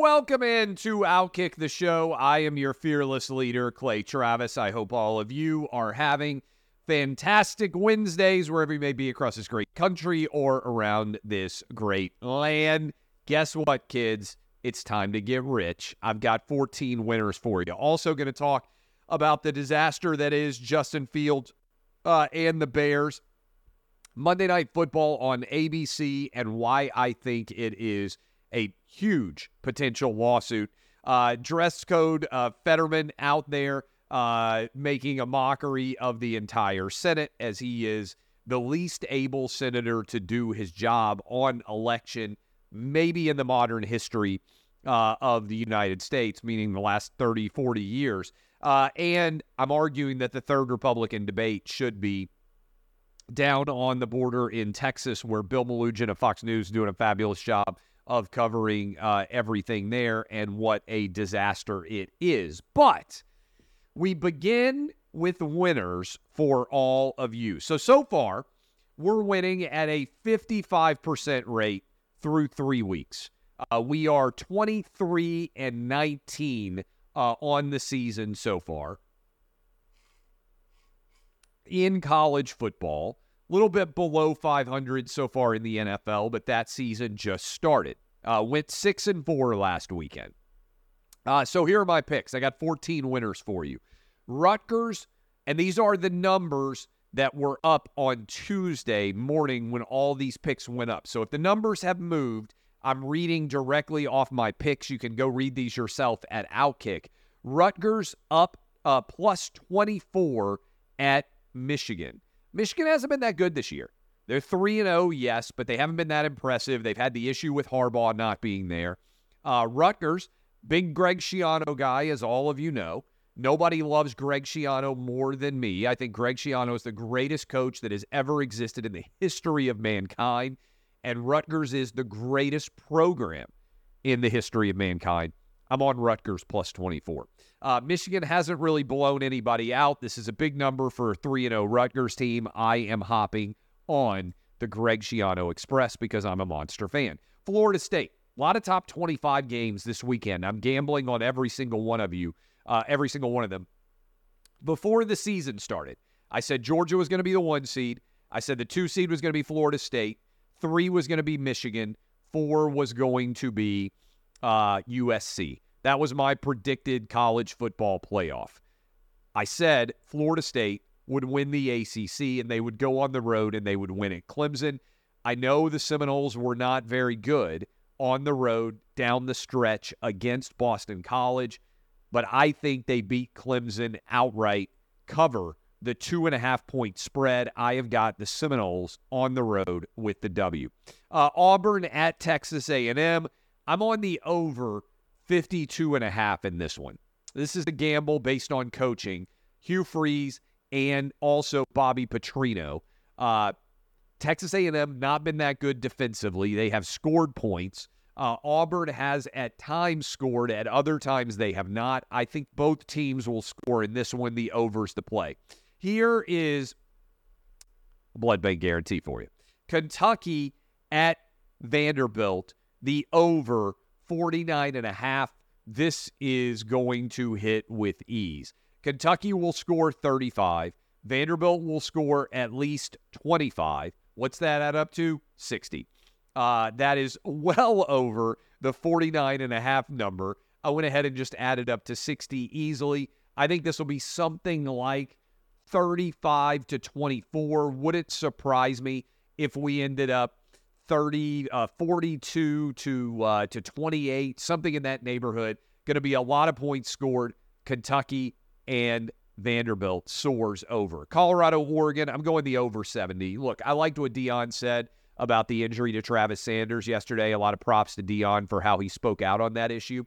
Welcome in to Outkick the Show. I am your fearless leader, Clay Travis. I hope all of you are having fantastic Wednesdays wherever you may be across this great country or around this great land. Guess what, kids? It's time to get rich. I've got 14 winners for you. Also, going to talk about the disaster that is Justin Fields uh, and the Bears. Monday Night Football on ABC and why I think it is a huge potential lawsuit. Uh, dress code uh, Fetterman out there uh, making a mockery of the entire Senate as he is the least able senator to do his job on election, maybe in the modern history uh, of the United States, meaning the last 30, 40 years. Uh, and I'm arguing that the third Republican debate should be down on the border in Texas, where Bill Melugin of Fox News is doing a fabulous job of covering uh, everything there and what a disaster it is. But we begin with winners for all of you. So, so far, we're winning at a 55% rate through three weeks. Uh, we are 23 and 19 uh, on the season so far in college football. Little bit below 500 so far in the NFL, but that season just started. Uh, went six and four last weekend. Uh, so here are my picks. I got 14 winners for you. Rutgers, and these are the numbers that were up on Tuesday morning when all these picks went up. So if the numbers have moved, I'm reading directly off my picks. You can go read these yourself at Outkick. Rutgers up uh, plus 24 at Michigan. Michigan hasn't been that good this year. They're 3 and 0, yes, but they haven't been that impressive. They've had the issue with Harbaugh not being there. Uh, Rutgers, big Greg Schiano guy, as all of you know. Nobody loves Greg Schiano more than me. I think Greg Schiano is the greatest coach that has ever existed in the history of mankind, and Rutgers is the greatest program in the history of mankind. I'm on Rutgers plus 24. Uh, Michigan hasn't really blown anybody out. This is a big number for a 3 0 Rutgers team. I am hopping on the Greg Schiano Express because I'm a monster fan. Florida State, a lot of top 25 games this weekend. I'm gambling on every single one of you, uh, every single one of them. Before the season started, I said Georgia was going to be the one seed. I said the two seed was going to be Florida State. Three was going to be Michigan. Four was going to be uh, USC. That was my predicted college football playoff. I said Florida State would win the ACC and they would go on the road and they would win it. Clemson, I know the Seminoles were not very good on the road down the stretch against Boston College, but I think they beat Clemson outright, cover the two and a half point spread. I have got the Seminoles on the road with the W. Uh, Auburn at Texas A&M. I'm on the over 52 and a half in this one. This is a gamble based on coaching. Hugh Freeze and also Bobby Petrino. Uh, Texas A&M not been that good defensively. They have scored points. Uh, Auburn has at times scored, at other times they have not. I think both teams will score in this one. The overs to play. Here is a blood bank guarantee for you. Kentucky at Vanderbilt. The over 49 and a half. This is going to hit with ease. Kentucky will score 35. Vanderbilt will score at least 25. What's that add up to? 60. Uh, that is well over the 49 and a half number. I went ahead and just added up to 60 easily. I think this will be something like 35 to 24. Wouldn't surprise me if we ended up 30, uh, 42 to uh, to 28, something in that neighborhood. Going to be a lot of points scored. Kentucky and Vanderbilt soars over. Colorado, Oregon, I'm going the over 70. Look, I liked what Deion said about the injury to Travis Sanders yesterday. A lot of props to Deion for how he spoke out on that issue.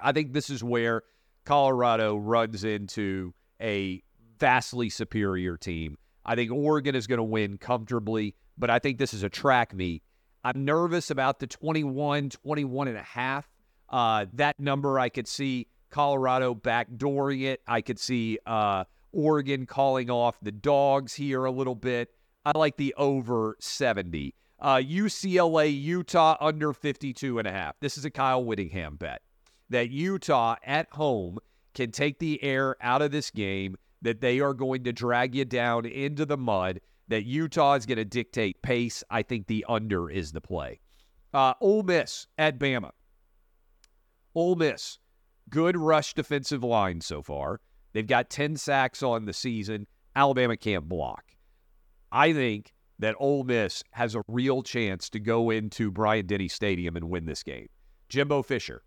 I think this is where Colorado runs into a vastly superior team. I think Oregon is going to win comfortably, but I think this is a track meet. I'm nervous about the 21, 21 and a half. Uh, that number, I could see Colorado backdooring it. I could see uh, Oregon calling off the dogs here a little bit. I like the over 70. Uh, UCLA, Utah under 52 and a half. This is a Kyle Whittingham bet that Utah at home can take the air out of this game, that they are going to drag you down into the mud, that Utah is going to dictate pace. I think the under is the play. Uh, Ole Miss at Bama. Ole Miss, good rush defensive line so far. They've got 10 sacks on the season. Alabama can't block. I think that Ole Miss has a real chance to go into Bryant Denny Stadium and win this game. Jimbo Fisher,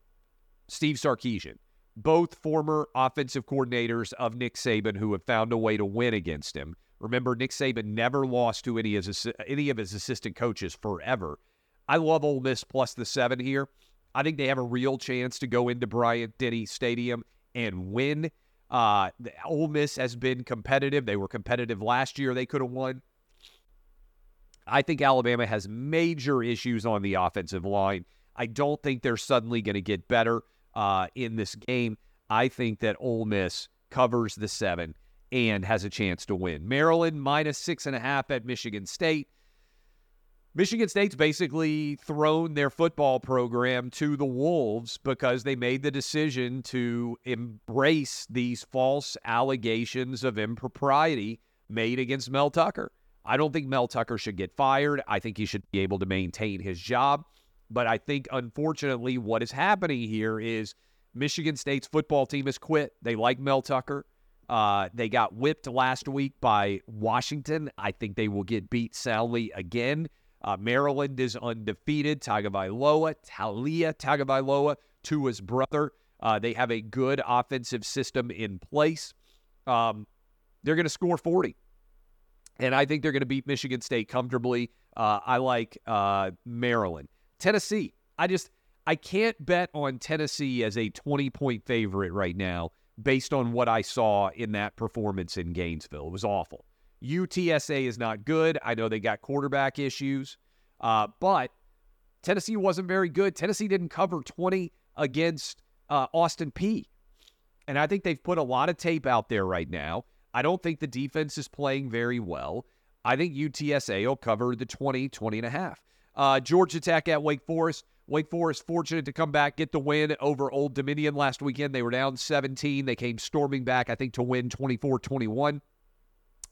Steve Sarkisian, both former offensive coordinators of Nick Saban who have found a way to win against him. Remember, Nick Saban never lost to any of his, any of his assistant coaches forever. I love Ole Miss plus the seven here. I think they have a real chance to go into Bryant Denny Stadium and win. Uh, Ole Miss has been competitive. They were competitive last year. They could have won. I think Alabama has major issues on the offensive line. I don't think they're suddenly going to get better uh, in this game. I think that Ole Miss covers the seven and has a chance to win. Maryland minus six and a half at Michigan State. Michigan State's basically thrown their football program to the wolves because they made the decision to embrace these false allegations of impropriety made against Mel Tucker. I don't think Mel Tucker should get fired. I think he should be able to maintain his job. But I think, unfortunately, what is happening here is Michigan State's football team has quit. They like Mel Tucker. Uh, they got whipped last week by Washington. I think they will get beat soundly again. Uh, Maryland is undefeated. Tagovailoa, Taulia Tagovailoa, Tua's brother. Uh, they have a good offensive system in place. Um, they're going to score 40. And I think they're going to beat Michigan State comfortably. Uh, I like uh, Maryland. Tennessee, I just, I can't bet on Tennessee as a 20 point favorite right now based on what I saw in that performance in Gainesville. It was awful. UTSA is not good. I know they got quarterback issues, uh, but Tennessee wasn't very good. Tennessee didn't cover 20 against uh, Austin Peay. And I think they've put a lot of tape out there right now. I don't think the defense is playing very well. I think UTSA will cover the 20, 20 and a half. Uh, Georgia Tech at Wake Forest. Wake Forest fortunate to come back, get the win over Old Dominion last weekend. They were down 17. They came storming back, I think, to win 24 21.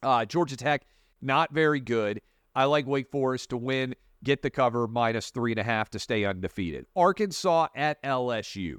Uh, Georgia Tech, not very good. I like Wake Forest to win, get the cover, minus three and a half to stay undefeated. Arkansas at LSU.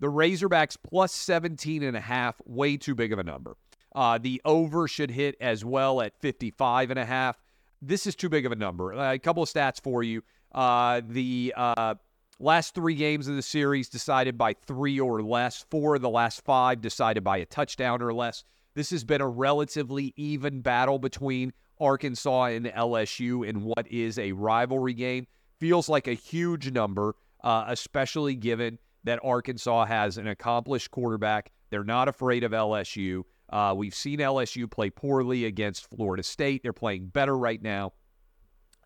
The Razorbacks plus 17 and a half, way too big of a number. Uh, the over should hit as well at 55 and a half. This is too big of a number. Uh, a couple of stats for you. Uh, the uh, last three games of the series decided by three or less. Four of the last five decided by a touchdown or less. This has been a relatively even battle between Arkansas and LSU in what is a rivalry game. Feels like a huge number, uh, especially given that Arkansas has an accomplished quarterback. They're not afraid of LSU. Uh, we've seen LSU play poorly against Florida State. They're playing better right now.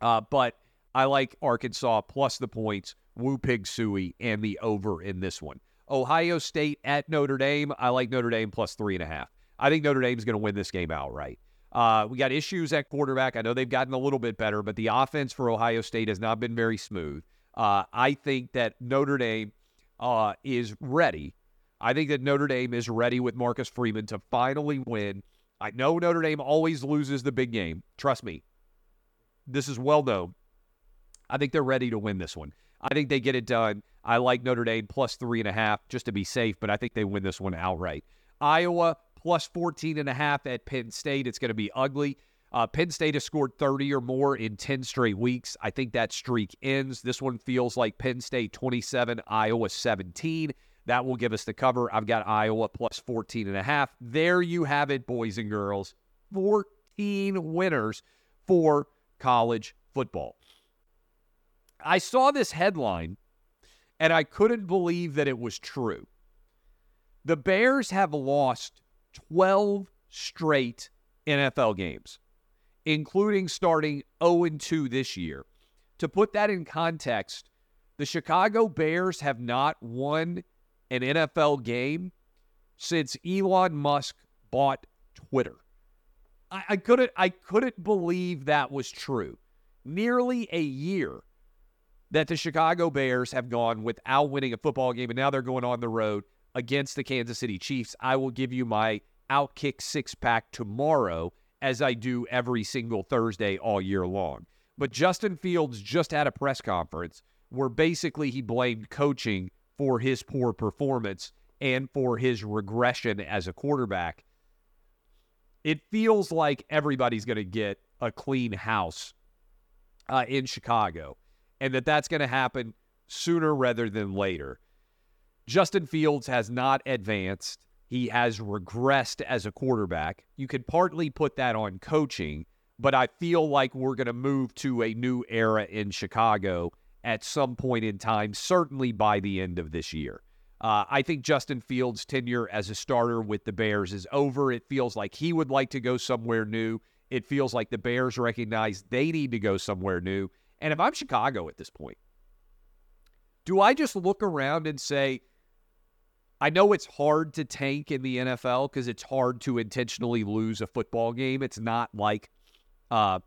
Uh, but I like Arkansas plus the points, Woo Pig Sooie, and the over in this one. Ohio State at Notre Dame. I like Notre Dame plus three and a half. I think Notre Dame's going to win this game outright. Uh, we got issues at quarterback. I know they've gotten a little bit better, but the offense for Ohio State has not been very smooth. Uh, I think that Notre Dame uh, is ready. I think that Notre Dame is ready with Marcus Freeman to finally win. I know Notre Dame always loses the big game. Trust me. This is well known. I think they're ready to win this one. I think they get it done. I like Notre Dame plus three and a half just to be safe, but I think they win this one outright. Iowa plus 14 and a half at Penn State. It's going to be ugly. Uh, Penn State has scored 30 or more in 10 straight weeks. I think that streak ends. This one feels like Penn State 27, Iowa 17. That will give us the cover. I've got Iowa plus 14 and a half. There you have it, boys and girls. 14 winners for college football. I saw this headline and I couldn't believe that it was true. The Bears have lost 12 straight NFL games, including starting 0 2 this year. To put that in context, the Chicago Bears have not won an NFL game since Elon Musk bought Twitter. I, I couldn't I couldn't believe that was true. Nearly a year that the Chicago Bears have gone without winning a football game, and now they're going on the road against the Kansas City Chiefs. I will give you my Outkick six pack tomorrow, as I do every single Thursday all year long. But Justin Fields just had a press conference where basically he blamed coaching for his poor performance and for his regression as a quarterback. It feels like everybody's going to get a clean house uh, in Chicago and that that's going to happen sooner rather than later. Justin Fields has not advanced. He has regressed as a quarterback. You could partly put that on coaching, but I feel like we're going to move to a new era in Chicago at some point in time, certainly by the end of this year. Uh, I think Justin Fields' tenure as a starter with the Bears is over. It feels like he would like to go somewhere new. It feels like the Bears recognize they need to go somewhere new. And if I'm Chicago at this point, do I just look around and say, I know it's hard to tank in the NFL because it's hard to intentionally lose a football game. It's not like uh,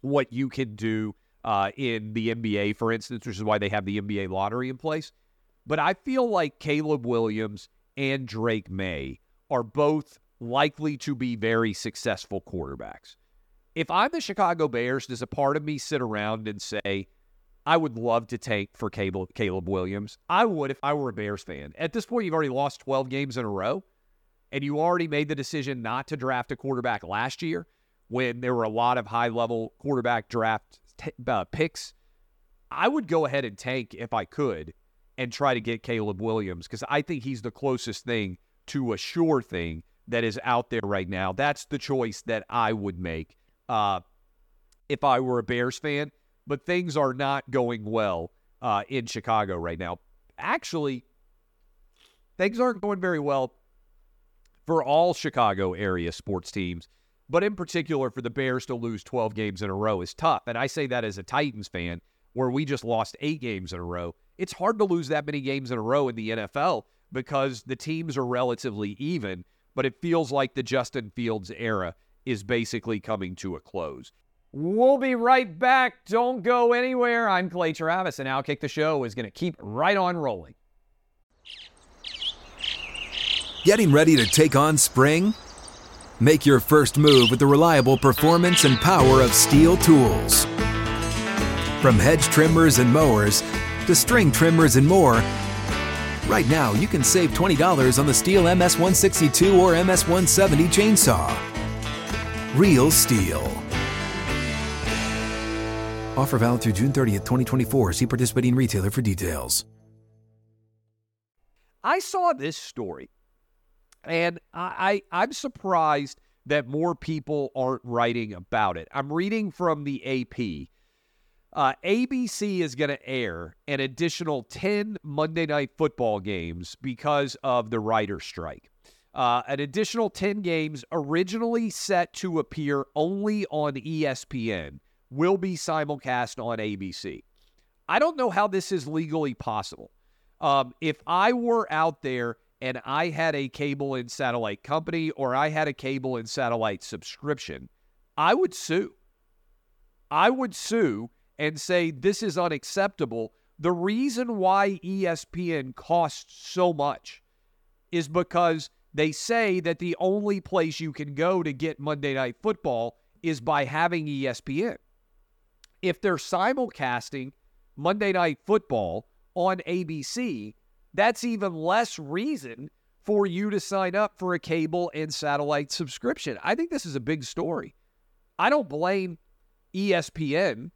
what you can do uh, in the NBA, for instance, which is why they have the NBA lottery in place. But I feel like Caleb Williams and Drake Maye are both likely to be very successful quarterbacks. If I'm the Chicago Bears, does a part of me sit around and say, I would love to take for Caleb, Caleb Williams. I would if I were a Bears fan. At this point, you've already lost 12 games in a row, and you already made the decision not to draft a quarterback last year when there were a lot of high level quarterback draft t- uh, picks. I would go ahead and tank if I could and try to get Caleb Williams because I think he's the closest thing to a sure thing that is out there right now. That's the choice that I would make uh, if I were a Bears fan but things are not going well uh, in Chicago right now. Actually, things aren't going very well for all Chicago area sports teams, but in particular for the Bears to lose 12 games in a row is tough. And I say that as a Titans fan, where we just lost eight games in a row. It's hard to lose that many games in a row in the NFL because the teams are relatively even, but it feels like the Justin Fields era is basically coming to a close. We'll be right back. Don't go anywhere. I'm Clay Travis, and Outkick the Show is going to keep right on rolling. Getting ready to take on spring? Make your first move with the reliable performance and power of STIHL tools. From hedge trimmers and mowers to string trimmers and more, right now you can save $20 on the STIHL MS162 or MS170 chainsaw. Real STIHL. Offer valid through June 30th, 2024. See participating retailer for details. I saw this story, and I, I I'm surprised that more people aren't writing about it. I'm reading from the AP. Uh, ABC is going to air an additional 10 Monday Night Football games because of the writer strike. Uh, an additional 10 games originally set to appear only on ESPN will be simulcast on ABC. I don't know how this is legally possible. Um, if I were out there and I had a cable and satellite company or I had a cable and satellite subscription, I would sue. I would sue and say this is unacceptable. The reason why ESPN costs so much is because they say that the only place you can go to get Monday Night Football is by having ESPN if they're simulcasting Monday Night Football on ABC, that's even less reason for you to sign up for a cable and satellite subscription. I think this is a big story. I don't blame ESPN,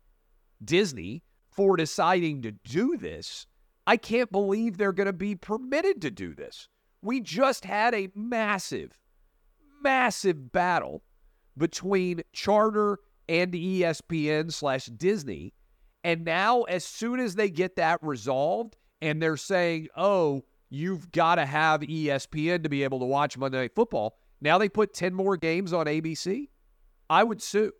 Disney, for deciding to do this. I can't believe they're going to be permitted to do this. We just had a massive, massive battle between Charter and ESPN slash Disney. And now, as soon as they get that resolved and they're saying, oh, you've got to have ESPN to be able to watch Monday Night Football. Now they put 10 more games on ABC. I would sue.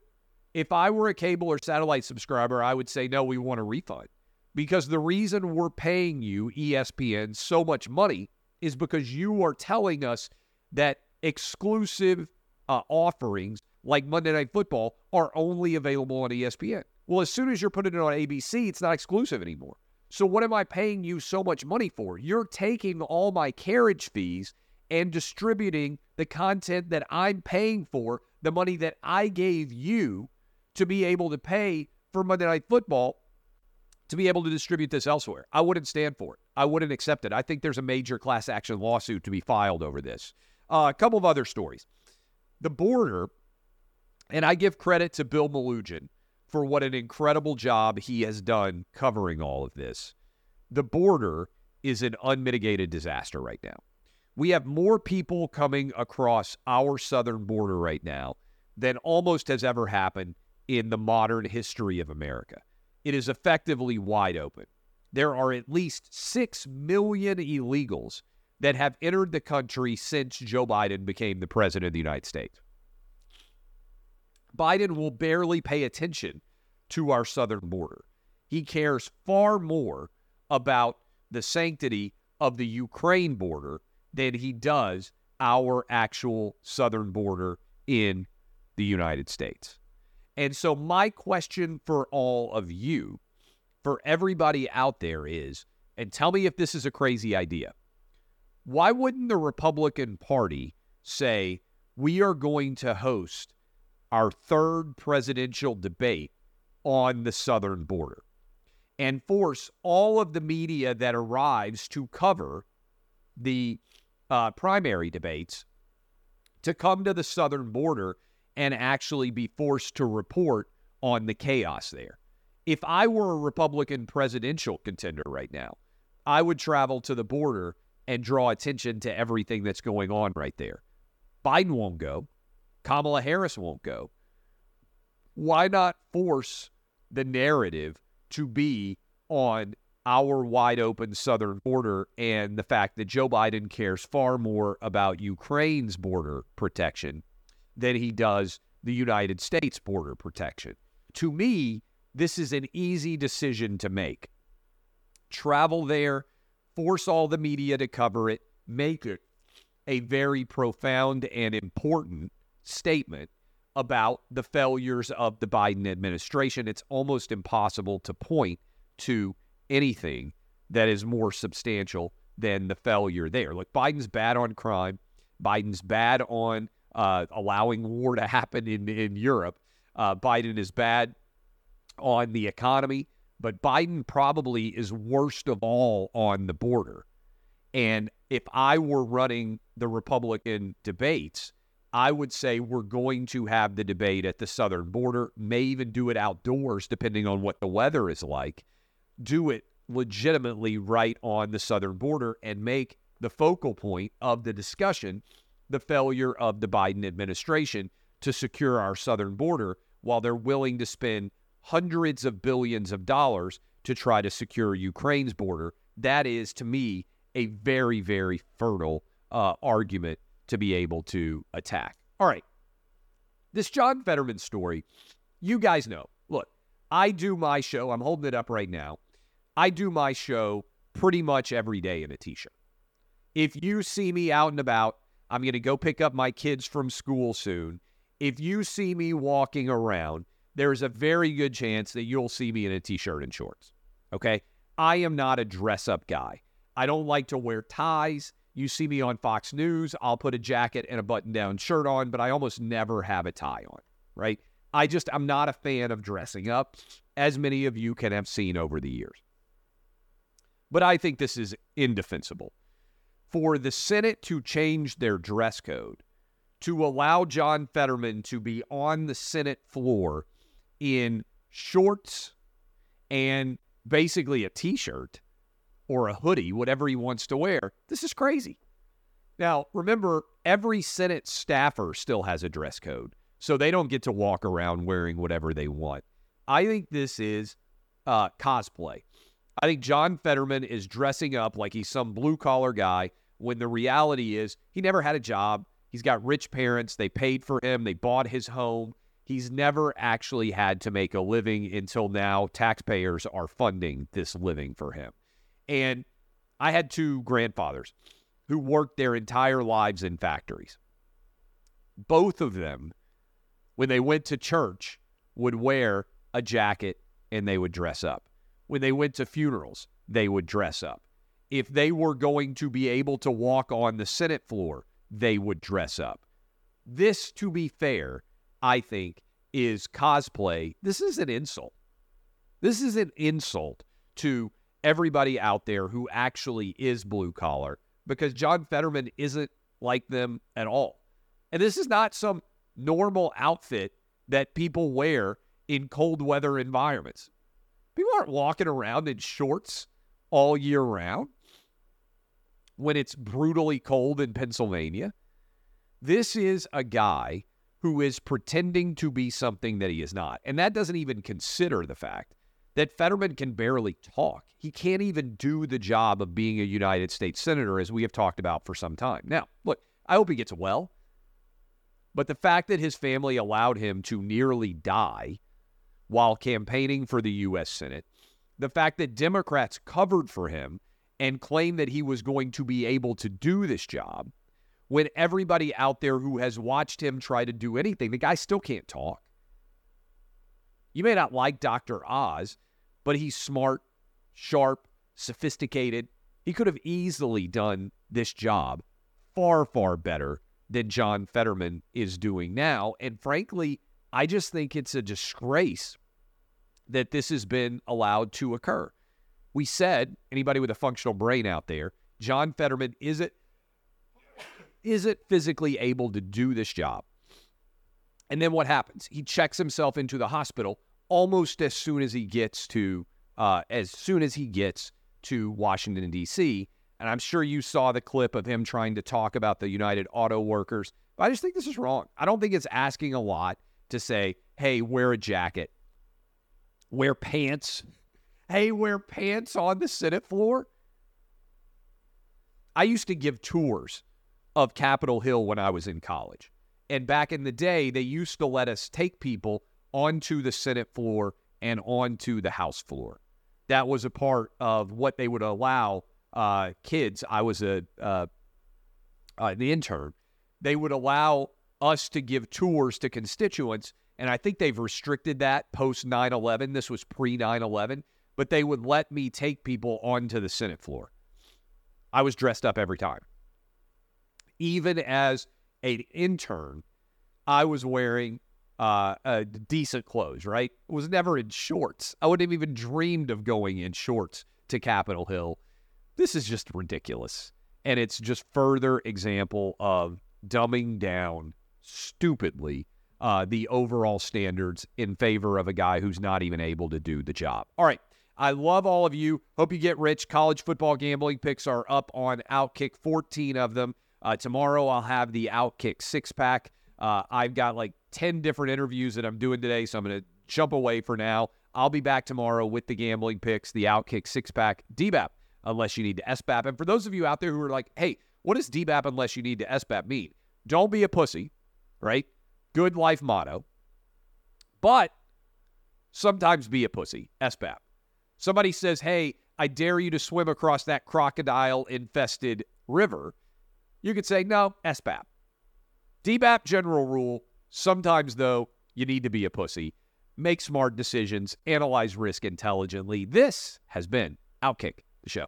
If I were a cable or satellite subscriber, I would say, no, we want a refund. Because the reason we're paying you, ESPN, so much money is because you are telling us that exclusive uh, offerings like Monday Night Football are only available on ESPN. Well, as soon as you're putting it on ABC, it's not exclusive anymore. So, what am I paying you so much money for? You're taking all my carriage fees and distributing the content that I'm paying for, the money that I gave you to be able to pay for Monday Night Football to be able to distribute this elsewhere. I wouldn't stand for it. I wouldn't accept it. I think there's a major class action lawsuit to be filed over this. Uh, a couple of other stories. The border, and I give credit to Bill Melugin for what an incredible job he has done covering all of this. The border is an unmitigated disaster right now. We have more people coming across our southern border right now than almost has ever happened in the modern history of America. It is effectively wide open. There are at least 6 million illegals that have entered the country since Joe Biden became the president of the United States. Biden will barely pay attention to our southern border. He cares far more about the sanctity of the Ukraine border than he does our actual southern border in the United States. And so, my question for all of you, for everybody out there is, and tell me if this is a crazy idea. Why wouldn't the Republican Party say, we are going to host our third presidential debate on the southern border and force all of the media that arrives to cover the uh, primary debates to come to the southern border and actually be forced to report on the chaos there. If I were a Republican presidential contender right now, I would travel to the border and draw attention to everything that's going on right there. Biden won't go. Kamala Harris won't go why not force the narrative to be on our wide open southern border and the fact that Joe Biden cares far more about Ukraine's border protection than he does the United States border protection. To me, this is an easy decision to make. Travel there, force all the media to cover it, make it a very profound and important statement about the failures of the Biden administration. It's almost impossible to point to anything that is more substantial than the failure there. Look, Biden's bad on crime. Biden's bad on uh, allowing war to happen in, in Europe. Uh, Biden is bad on the economy, but Biden probably is worst of all on the border. And if I were running the Republican debates, I would say we're going to have the debate at the southern border, may even do it outdoors, depending on what the weather is like. Do it legitimately right on the southern border and make the focal point of the discussion the failure of the Biden administration to secure our southern border while they're willing to spend hundreds of billions of dollars to try to secure Ukraine's border. That is, to me, a very, very fertile uh, argument to be able to attack. All right. This John Fetterman story, you guys know. Look, I do my show. I'm holding it up right now. I do my show pretty much every day in a t shirt. If you see me out and about, I'm going to go pick up my kids from school soon. If you see me walking around, there's a very good chance that you'll see me in a t shirt and shorts. Okay. I am not a dress up guy. I don't like to wear ties. You see me on Fox News, I'll put a jacket and a button down shirt on, but I almost never have a tie on, right? I just, I'm not a fan of dressing up, as many of you can have seen over the years. But I think this is indefensible. For the Senate to change their dress code, to allow John Fetterman to be on the Senate floor in shorts and basically a t shirt or a hoodie, whatever he wants to wear. This is crazy. Now, remember, every Senate staffer still has a dress code, so they don't get to walk around wearing whatever they want. I think this is uh, cosplay. I think John Fetterman is dressing up like he's some blue collar guy when the reality is he never had a job. He's got rich parents. They paid for him, they bought his home. He's never actually had to make a living until now. Taxpayers are funding this living for him. And I had two grandfathers who worked their entire lives in factories. Both of them, when they went to church, would wear a jacket and they would dress up. When they went to funerals, they would dress up. If they were going to be able to walk on the Senate floor, they would dress up. This, to be fair, I think, is cosplay. This is an insult. This is an insult to everybody out there who actually is blue collar because John Fetterman isn't like them at all. And this is not some normal outfit that people wear in cold weather environments. People aren't walking around in shorts all year round when it's brutally cold in Pennsylvania. This is a guy who is pretending to be something that he is not. And that doesn't even consider the fact that Fetterman can barely talk. He can't even do the job of being a United States Senator, as we have talked about for some time. Now, look, I hope he gets well. But the fact that his family allowed him to nearly die while campaigning for the U.S. Senate, the fact that Democrats covered for him and claimed that he was going to be able to do this job, when everybody out there who has watched him try to do anything, the guy still can't talk. You may not like Dr. Oz, but he's smart, sharp, sophisticated. He could have easily done this job far, far better than John Fetterman is doing now. And frankly, I just think it's a disgrace that this has been allowed to occur. We said, anybody with a functional brain out there, John Fetterman isn't isn't physically able to do this job. And then what happens? He checks himself into the hospital almost as soon as he gets to uh, as soon as he gets to Washington D.C. And I'm sure you saw the clip of him trying to talk about the United Auto Workers. But I just think this is wrong. I don't think it's asking a lot to say, "Hey, wear a jacket, wear pants." Hey, wear pants on the Senate floor. I used to give tours of Capitol Hill when I was in college. And back in the day, they used to let us take people onto the Senate floor and onto the House floor. That was a part of what they would allow uh, kids. I was a uh, uh, the intern. They would allow us to give tours to constituents, and I think they've restricted that post 9/11. This was pre 9/11, but they would let me take people onto the Senate floor. I was dressed up every time even as an intern, I was wearing uh, uh, decent clothes, right? Was never in shorts. I wouldn't have even dreamed of going in shorts to Capitol Hill. This is just ridiculous. And it's just further example of dumbing down stupidly uh, the overall standards in favor of a guy who's not even able to do the job. All right. I love all of you. Hope you get rich. College football gambling picks are up on Outkick, 14 of them. Uh, tomorrow, I'll have the Outkick six pack. Uh, I've got like 10 different interviews that I'm doing today, so I'm going to jump away for now. I'll be back tomorrow with the gambling picks, the Outkick six pack, DBAP, unless you need to SBAP. And for those of you out there who are like, hey, what does DBAP unless you need to SBAP mean? Don't be a pussy, right? Good life motto. But sometimes be a pussy, SBAP. Somebody says, hey, I dare you to swim across that crocodile infested river. You could say, no, SBAP. DBAP general rule. Sometimes, though, you need to be a pussy. Make smart decisions, analyze risk intelligently. This has been Outkick, the show.